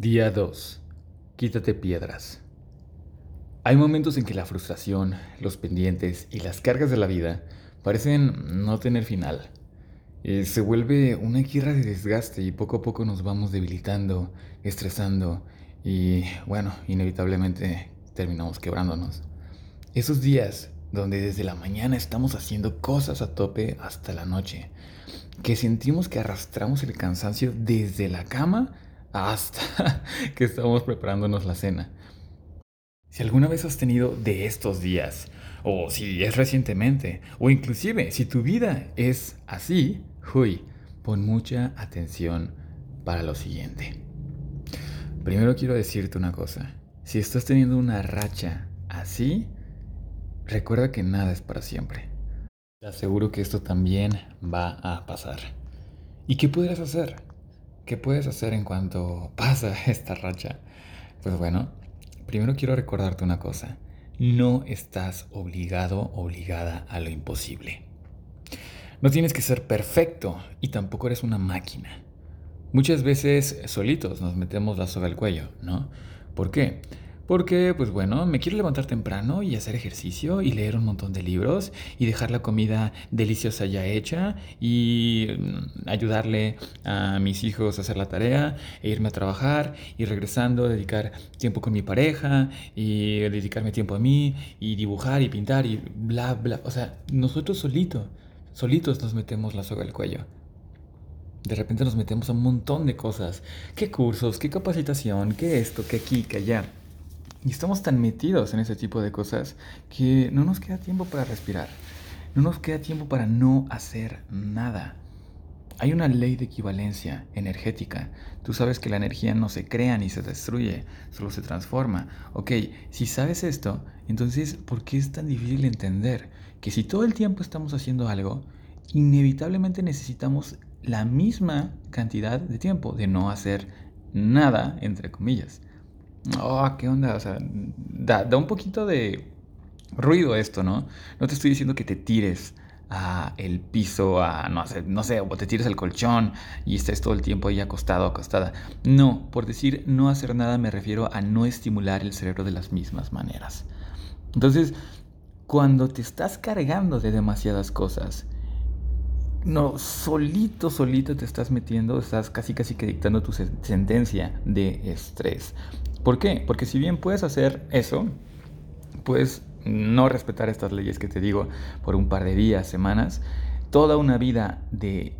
Día 2. Quítate piedras. Hay momentos en que la frustración, los pendientes y las cargas de la vida parecen no tener final. Eh, se vuelve una guerra de desgaste y poco a poco nos vamos debilitando, estresando y, bueno, inevitablemente terminamos quebrándonos. Esos días donde desde la mañana estamos haciendo cosas a tope hasta la noche, que sentimos que arrastramos el cansancio desde la cama hasta que estamos preparándonos la cena. Si alguna vez has tenido de estos días, o si es recientemente, o inclusive si tu vida es así, huy, pon mucha atención para lo siguiente. Primero quiero decirte una cosa. Si estás teniendo una racha así, recuerda que nada es para siempre. Te aseguro que esto también va a pasar. ¿Y qué podrás hacer? ¿Qué puedes hacer en cuanto pasa esta racha? Pues bueno, primero quiero recordarte una cosa. No estás obligado, obligada a lo imposible. No tienes que ser perfecto y tampoco eres una máquina. Muchas veces solitos nos metemos la soga al cuello, ¿no? ¿Por qué? Porque, pues bueno, me quiero levantar temprano y hacer ejercicio y leer un montón de libros y dejar la comida deliciosa ya hecha y mm, ayudarle a mis hijos a hacer la tarea e irme a trabajar y regresando dedicar tiempo con mi pareja y dedicarme tiempo a mí y dibujar y pintar y bla, bla. O sea, nosotros solitos, solitos nos metemos la soga al cuello. De repente nos metemos a un montón de cosas. ¿Qué cursos? ¿Qué capacitación? ¿Qué esto? ¿Qué aquí? ¿Qué allá? Y estamos tan metidos en ese tipo de cosas que no nos queda tiempo para respirar. No nos queda tiempo para no hacer nada. Hay una ley de equivalencia energética. Tú sabes que la energía no se crea ni se destruye, solo se transforma. Ok, si sabes esto, entonces ¿por qué es tan difícil entender que si todo el tiempo estamos haciendo algo, inevitablemente necesitamos la misma cantidad de tiempo de no hacer nada, entre comillas? Oh, ¿qué onda? O sea, da, un poquito de ruido esto, ¿no? No te estoy diciendo que te tires a el piso, a no sé, no sé, o te tires al colchón y estés todo el tiempo ahí acostado, acostada. No, por decir no hacer nada me refiero a no estimular el cerebro de las mismas maneras. Entonces, cuando te estás cargando de demasiadas cosas, no, solito, solito te estás metiendo, estás casi, casi que dictando tu sentencia de estrés. ¿Por qué? Porque si bien puedes hacer eso, puedes no respetar estas leyes que te digo por un par de días, semanas, toda una vida de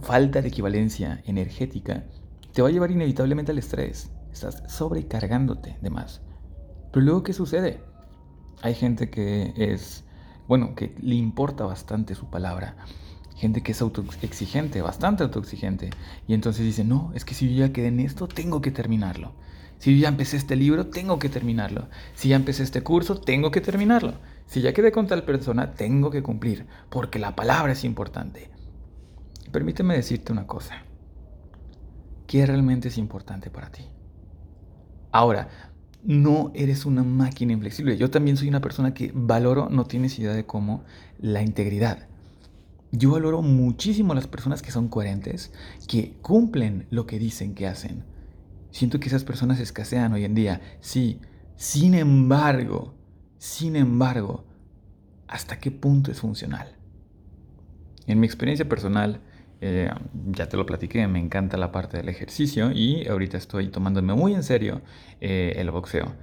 falta de equivalencia energética te va a llevar inevitablemente al estrés. Estás sobrecargándote de más. Pero luego, ¿qué sucede? Hay gente que es, bueno, que le importa bastante su palabra gente que es autoexigente, bastante autoexigente. Y entonces dice, no, es que si yo ya quedé en esto, tengo que terminarlo. Si ya empecé este libro, tengo que terminarlo. Si ya empecé este curso, tengo que terminarlo. Si ya quedé con tal persona, tengo que cumplir, porque la palabra es importante. Permíteme decirte una cosa. ¿Qué realmente es importante para ti? Ahora, no eres una máquina inflexible. Yo también soy una persona que valoro, no tienes idea de cómo, la integridad. Yo valoro muchísimo las personas que son coherentes, que cumplen lo que dicen que hacen. Siento que esas personas escasean hoy en día, sí. Sin embargo, sin embargo, ¿hasta qué punto es funcional? En mi experiencia personal, eh, ya te lo platiqué, me encanta la parte del ejercicio y ahorita estoy tomándome muy en serio eh, el boxeo.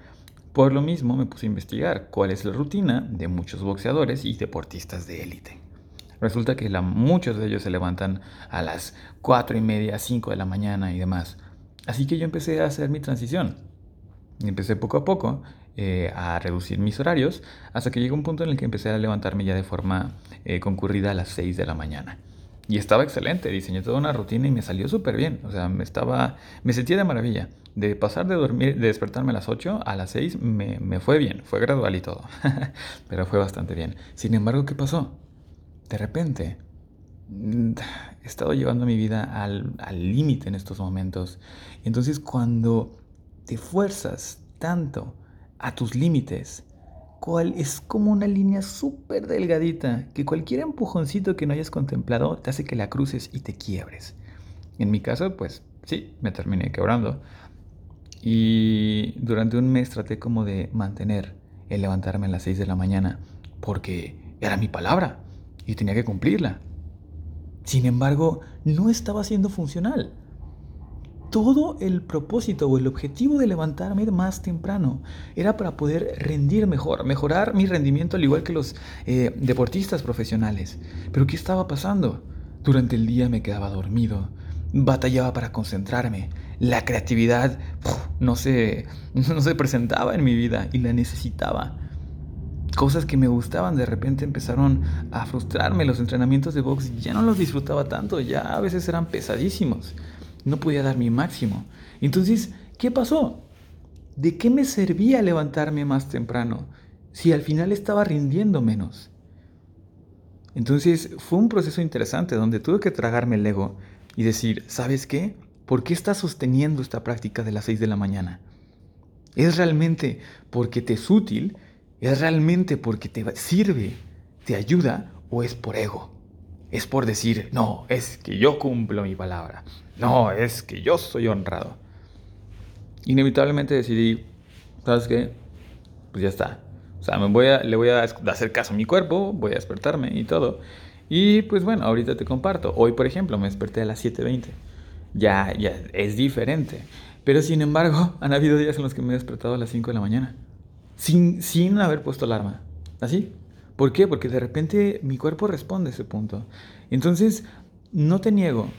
Por lo mismo me puse a investigar cuál es la rutina de muchos boxeadores y deportistas de élite. Resulta que muchos de ellos se levantan a las 4 y media, 5 de la mañana y demás. Así que yo empecé a hacer mi transición. Empecé poco a poco eh, a reducir mis horarios hasta que llegó un punto en el que empecé a levantarme ya de forma eh, concurrida a las 6 de la mañana. Y estaba excelente, diseñé toda una rutina y me salió súper bien. O sea, me estaba, me sentía de maravilla. De pasar de dormir, de despertarme a las 8 a las 6 me, fue bien, fue gradual y todo. Pero fue bastante bien. Sin embargo, ¿qué pasó? de repente he estado llevando mi vida al límite en estos momentos. Entonces cuando te fuerzas tanto a tus límites, cual es como una línea súper delgadita que cualquier empujoncito que no hayas contemplado te hace que la cruces y te quiebres. En mi caso, pues sí, me terminé quebrando. Y durante un mes traté como de mantener el levantarme a las 6 de la mañana porque era mi palabra y tenía que cumplirla. Sin embargo, no estaba siendo funcional. Todo el propósito o el objetivo de levantarme más temprano era para poder rendir mejor, mejorar mi rendimiento al igual que los eh, deportistas profesionales. Pero ¿qué estaba pasando? Durante el día me quedaba dormido, batallaba para concentrarme, la creatividad no, se, no se presentaba en mi vida y la necesitaba. Cosas que me gustaban de repente empezaron a frustrarme. Los entrenamientos de box ya no los disfrutaba tanto, ya a veces eran pesadísimos. No podía dar mi máximo. Entonces, ¿qué pasó? ¿De qué me servía levantarme más temprano si al final estaba rindiendo menos? Entonces fue un proceso interesante donde tuve que tragarme el ego y decir, ¿sabes qué? ¿Por qué estás sosteniendo esta práctica de las 6 de la mañana? ¿Es realmente porque te es útil? ¿Es realmente porque te sirve, te ayuda o es por ego? Es por decir, no, es que yo cumplo mi palabra. No, es que yo soy honrado. Inevitablemente decidí, ¿sabes qué? Pues ya está. O sea, me voy a, le voy a hacer caso a mi cuerpo, voy a despertarme y todo. Y pues bueno, ahorita te comparto. Hoy, por ejemplo, me desperté a las 7.20 ya, ya es diferente. Pero sin embargo, han habido días en los que me he despertado a las 5 de la mañana, sin, sin haber puesto alarma. ¿Así? ¿Por qué? Porque de repente mi cuerpo responde a ese punto. Entonces, no te niego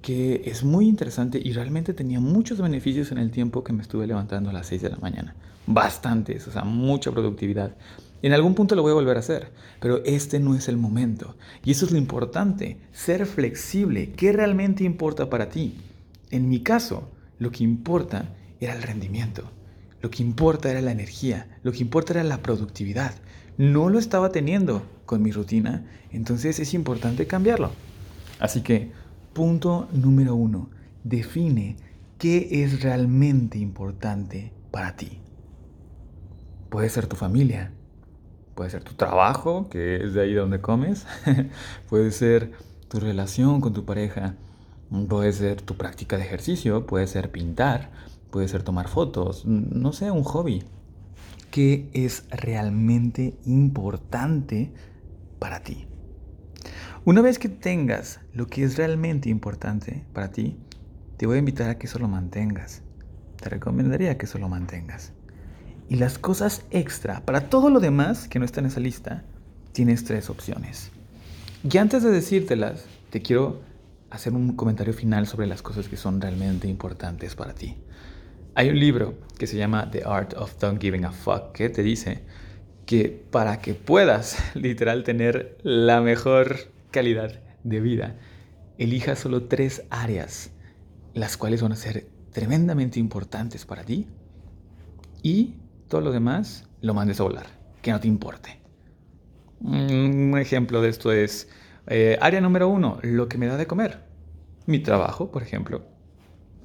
que es muy interesante y realmente tenía muchos beneficios en el tiempo que me estuve levantando a las 6 de la mañana. Bastantes, o sea, mucha productividad. En algún punto lo voy a volver a hacer, pero este no es el momento. Y eso es lo importante, ser flexible. ¿Qué realmente importa para ti? En mi caso, lo que importa era el rendimiento. Lo que importa era la energía. Lo que importa era la productividad. No lo estaba teniendo con mi rutina, entonces es importante cambiarlo. Así que, punto número uno, define qué es realmente importante para ti. Puede ser tu familia, Puede ser tu trabajo, que es de ahí donde comes. puede ser tu relación con tu pareja. Puede ser tu práctica de ejercicio. Puede ser pintar. Puede ser tomar fotos. No sé, un hobby. ¿Qué es realmente importante para ti? Una vez que tengas lo que es realmente importante para ti, te voy a invitar a que eso lo mantengas. Te recomendaría que eso lo mantengas. Y las cosas extra, para todo lo demás que no está en esa lista, tienes tres opciones. Y antes de decírtelas, te quiero hacer un comentario final sobre las cosas que son realmente importantes para ti. Hay un libro que se llama The Art of Don't Giving a Fuck que te dice que para que puedas literal tener la mejor calidad de vida, elija solo tres áreas, las cuales van a ser tremendamente importantes para ti y todo lo demás lo mandes a volar, que no te importe. Un ejemplo de esto es, eh, área número uno, lo que me da de comer. Mi trabajo, por ejemplo.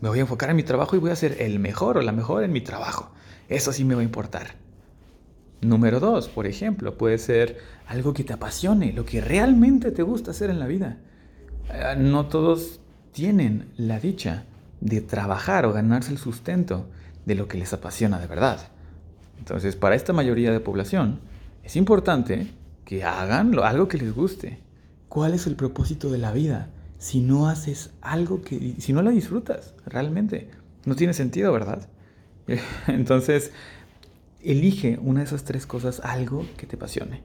Me voy a enfocar en mi trabajo y voy a ser el mejor o la mejor en mi trabajo. Eso sí me va a importar. Número dos, por ejemplo, puede ser algo que te apasione, lo que realmente te gusta hacer en la vida. Eh, no todos tienen la dicha de trabajar o ganarse el sustento de lo que les apasiona de verdad. Entonces, para esta mayoría de población, es importante que hagan algo que les guste. ¿Cuál es el propósito de la vida si no haces algo que, si no la disfrutas realmente? No tiene sentido, ¿verdad? Entonces, elige una de esas tres cosas, algo que te apasione.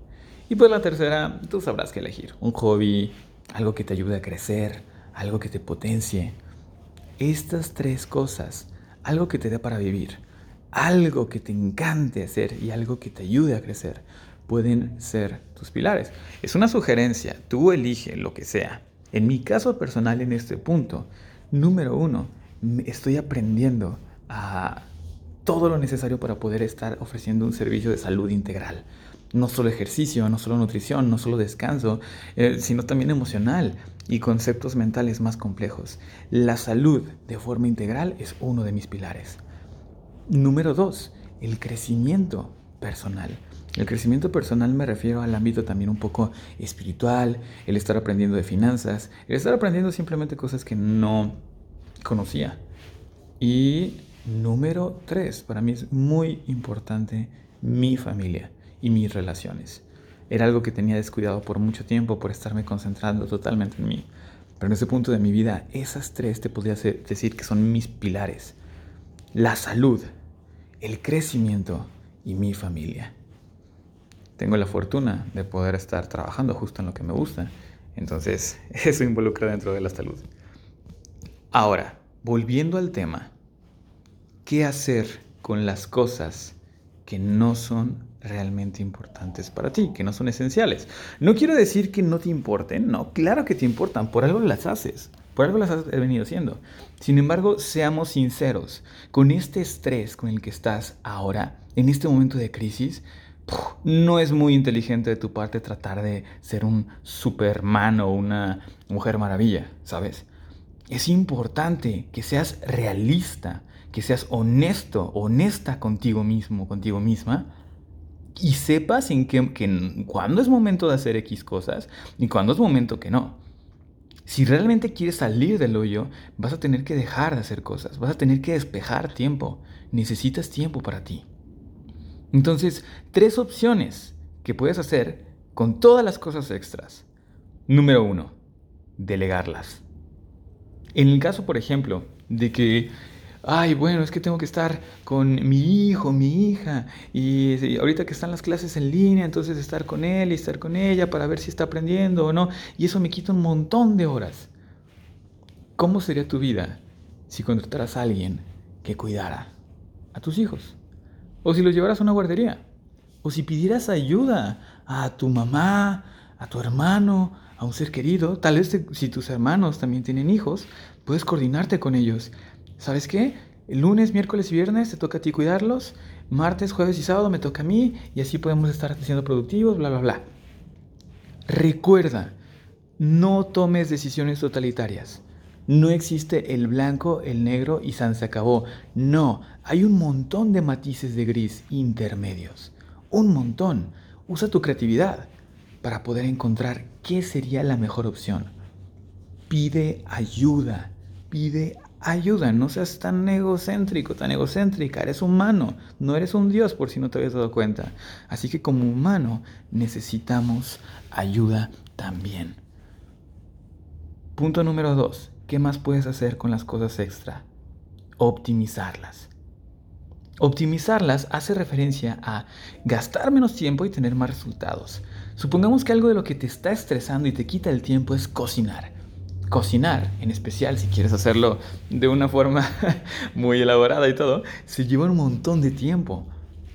Y pues la tercera, tú sabrás qué elegir. Un hobby, algo que te ayude a crecer, algo que te potencie. Estas tres cosas, algo que te dé para vivir, algo que te encante hacer y algo que te ayude a crecer pueden ser tus pilares. Es una sugerencia, tú elige lo que sea. En mi caso personal en este punto, número uno, estoy aprendiendo a todo lo necesario para poder estar ofreciendo un servicio de salud integral. No solo ejercicio, no solo nutrición, no solo descanso, eh, sino también emocional y conceptos mentales más complejos. La salud de forma integral es uno de mis pilares. Número dos, el crecimiento personal. El crecimiento personal me refiero al ámbito también un poco espiritual, el estar aprendiendo de finanzas, el estar aprendiendo simplemente cosas que no conocía. Y número tres, para mí es muy importante mi familia y mis relaciones. Era algo que tenía descuidado por mucho tiempo por estarme concentrando totalmente en mí. Pero en ese punto de mi vida, esas tres te podría decir que son mis pilares. La salud, el crecimiento y mi familia. Tengo la fortuna de poder estar trabajando justo en lo que me gusta. Entonces, eso involucra dentro de la salud. Ahora, volviendo al tema, ¿qué hacer con las cosas que no son realmente importantes para ti, que no son esenciales. No quiero decir que no te importen, no, claro que te importan, por algo las haces, por algo las has venido haciendo. Sin embargo, seamos sinceros, con este estrés con el que estás ahora, en este momento de crisis, no es muy inteligente de tu parte tratar de ser un superman o una mujer maravilla, ¿sabes? Es importante que seas realista, que seas honesto, honesta contigo mismo, contigo misma, y sepas en qué, que, cuándo es momento de hacer X cosas y cuándo es momento que no. Si realmente quieres salir del hoyo, vas a tener que dejar de hacer cosas, vas a tener que despejar tiempo. Necesitas tiempo para ti. Entonces, tres opciones que puedes hacer con todas las cosas extras. Número uno, delegarlas. En el caso, por ejemplo, de que ay, bueno, es que tengo que estar con mi hijo, mi hija, y ahorita que están las clases en línea, entonces estar con él y estar con ella para ver si está aprendiendo o no, y eso me quita un montón de horas. ¿Cómo sería tu vida si contrataras a alguien que cuidara a tus hijos? O si los llevaras a una guardería, o si pidieras ayuda a tu mamá, a tu hermano, a un ser querido, tal vez si tus hermanos también tienen hijos, puedes coordinarte con ellos ¿sabes qué? Lunes, miércoles y viernes te toca a ti cuidarlos, martes, jueves y sábado me toca a mí y así podemos estar siendo productivos, bla, bla, bla. Recuerda, no tomes decisiones totalitarias. No existe el blanco, el negro y San se acabó. No, hay un montón de matices de gris intermedios. Un montón. Usa tu creatividad para poder encontrar qué sería la mejor opción. Pide ayuda. Pide ayuda, no seas tan egocéntrico, tan egocéntrica, eres humano, no eres un Dios por si no te habías dado cuenta. Así que como humano necesitamos ayuda también. Punto número dos, ¿qué más puedes hacer con las cosas extra? Optimizarlas. Optimizarlas hace referencia a gastar menos tiempo y tener más resultados. Supongamos que algo de lo que te está estresando y te quita el tiempo es cocinar cocinar, en especial si quieres hacerlo de una forma muy elaborada y todo, se lleva un montón de tiempo.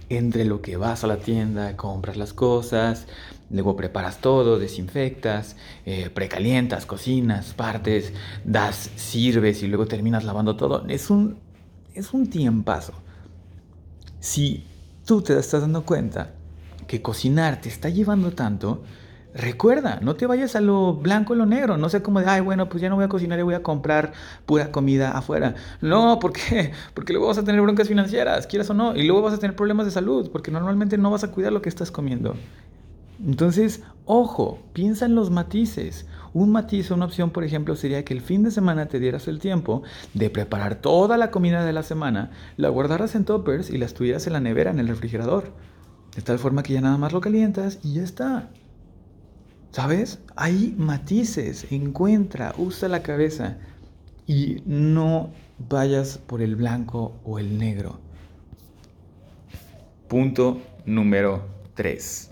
Entre lo que vas a la tienda, compras las cosas, luego preparas todo, desinfectas, eh, precalientas, cocinas, partes, das, sirves y luego terminas lavando todo. Es un, es un tiempazo. Si tú te estás dando cuenta que cocinar te está llevando tanto, Recuerda, no te vayas a lo blanco o lo negro. No sé cómo de, ay, bueno, pues ya no voy a cocinar y voy a comprar pura comida afuera. No, ¿por qué? Porque luego vas a tener broncas financieras, quieras o no. Y luego vas a tener problemas de salud, porque normalmente no vas a cuidar lo que estás comiendo. Entonces, ojo, piensa en los matices. Un matiz o una opción, por ejemplo, sería que el fin de semana te dieras el tiempo de preparar toda la comida de la semana, la guardaras en toppers y la tuvieras en la nevera, en el refrigerador. De tal forma que ya nada más lo calientas y ya está. ¿Sabes? Hay matices, encuentra, usa la cabeza y no vayas por el blanco o el negro. Punto número 3.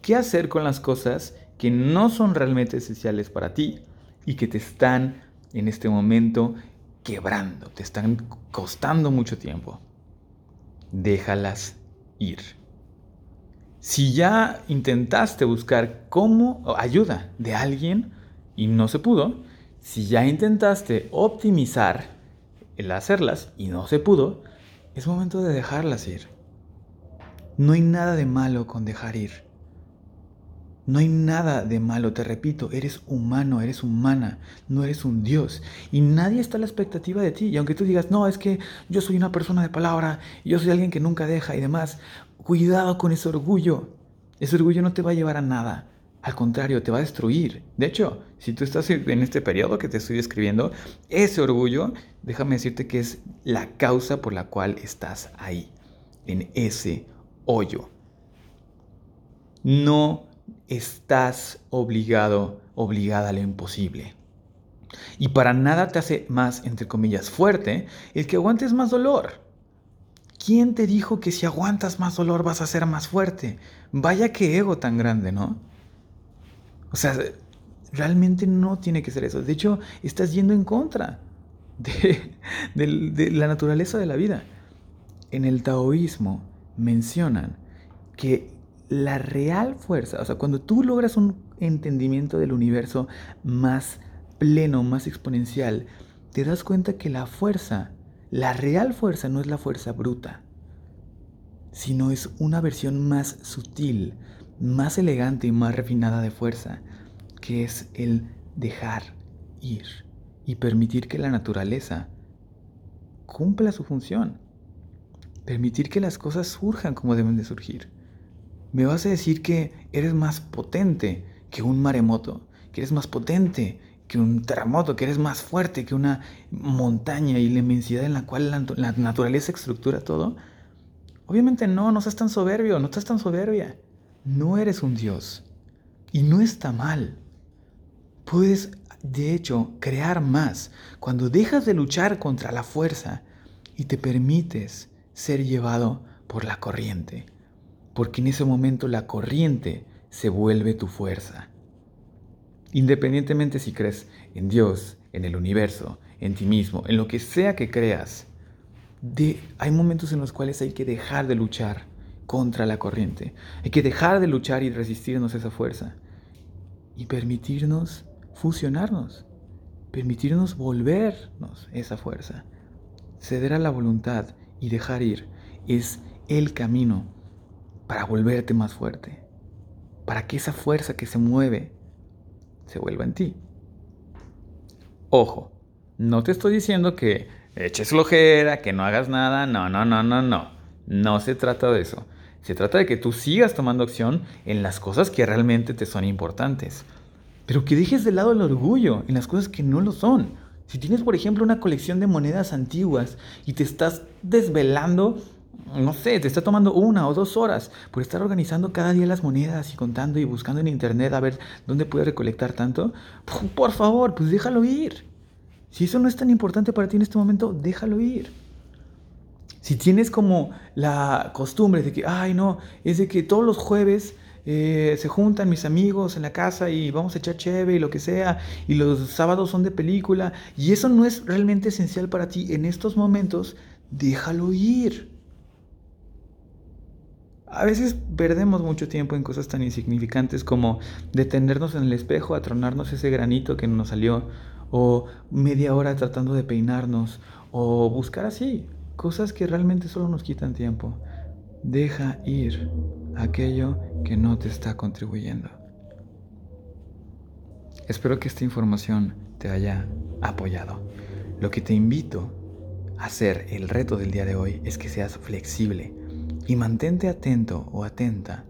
¿Qué hacer con las cosas que no son realmente esenciales para ti y que te están en este momento quebrando, te están costando mucho tiempo? Déjalas ir. Si ya intentaste buscar cómo ayuda de alguien y no se pudo, si ya intentaste optimizar el hacerlas y no se pudo, es momento de dejarlas ir. No hay nada de malo con dejar ir. No hay nada de malo, te repito, eres humano, eres humana, no eres un Dios. Y nadie está a la expectativa de ti. Y aunque tú digas, no, es que yo soy una persona de palabra, yo soy alguien que nunca deja y demás, Cuidado con ese orgullo. Ese orgullo no te va a llevar a nada. Al contrario, te va a destruir. De hecho, si tú estás en este periodo que te estoy describiendo, ese orgullo, déjame decirte que es la causa por la cual estás ahí, en ese hoyo. No estás obligado, obligada a lo imposible. Y para nada te hace más, entre comillas, fuerte el que aguantes más dolor. ¿Quién te dijo que si aguantas más dolor vas a ser más fuerte? Vaya que ego tan grande, ¿no? O sea, realmente no tiene que ser eso. De hecho, estás yendo en contra de, la naturaleza de la vida. En el taoísmo mencionan que la real fuerza, o sea, cuando tú logras un entendimiento del universo más pleno, más exponencial, te das cuenta que la fuerza, la real fuerza no es la fuerza bruta, sino es una versión más sutil, más elegante y más refinada de fuerza, que es el dejar ir y permitir que la naturaleza cumpla su función. Permitir que las cosas surjan como deben de surgir. Me vas a decir que eres más potente que un maremoto, que eres más potente que un terremoto, que eres más fuerte que una montaña y la inmensidad en la cual la, naturaleza estructura todo? Obviamente no, no seas tan soberbio, no estás tan soberbia. No eres un dios. Y no está mal. Puedes, de hecho, crear más cuando dejas de luchar contra la fuerza y te permites ser llevado por la corriente. Porque en ese momento la corriente se vuelve tu fuerza. Independientemente si crees en Dios, en el universo, en ti mismo, en lo que sea que creas, hay momentos en los cuales hay que dejar de luchar contra la corriente. Hay que dejar de luchar y resistirnos a esa fuerza. Y permitirnos fusionarnos. Permitirnos volvernos esa fuerza. Ceder a la voluntad y dejar ir es el camino para volverte más fuerte. Para que esa fuerza que se mueve se vuelva en ti. Ojo, no te estoy diciendo que eches flojera, que no hagas nada, no, no, no, no, no. No se trata de eso. Se trata de que tú sigas tomando acción en las cosas que realmente te son importantes. Pero que dejes de lado el orgullo en las cosas que no lo son. Si tienes, por ejemplo, una colección de monedas antiguas y te estás desvelando no sé, te está tomando una o dos horas por estar organizando cada día las monedas y contando y buscando en internet a ver dónde puedes recolectar tanto, por favor, pues déjalo ir. Si eso no es tan importante para ti en este momento, déjalo ir. Si tienes como la costumbre de que, ay no, es de que todos los jueves eh, se juntan mis amigos en la casa y vamos a echar cheve y lo que sea, y los sábados son de película, y eso no es realmente esencial para ti en estos momentos, déjalo ir. A veces perdemos mucho tiempo en cosas tan insignificantes como detenernos en el espejo a tronarnos ese granito que nos salió, o media hora tratando de peinarnos, o buscar así, cosas que realmente solo nos quitan tiempo. Deja ir aquello que no te está contribuyendo. Espero que esta información te haya apoyado. Lo que te invito a hacer el reto del día de hoy es que seas flexible y mantente atento o atenta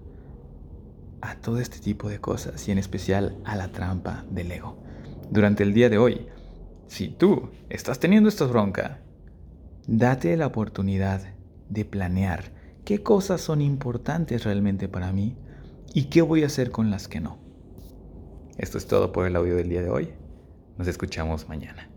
a todo este tipo de cosas y en especial a la trampa del ego. Durante el día de hoy, si tú estás teniendo esta bronca, date la oportunidad de planear qué cosas son importantes realmente para mí y qué voy a hacer con las que no. Esto es todo por el audio del día de hoy. Nos escuchamos mañana.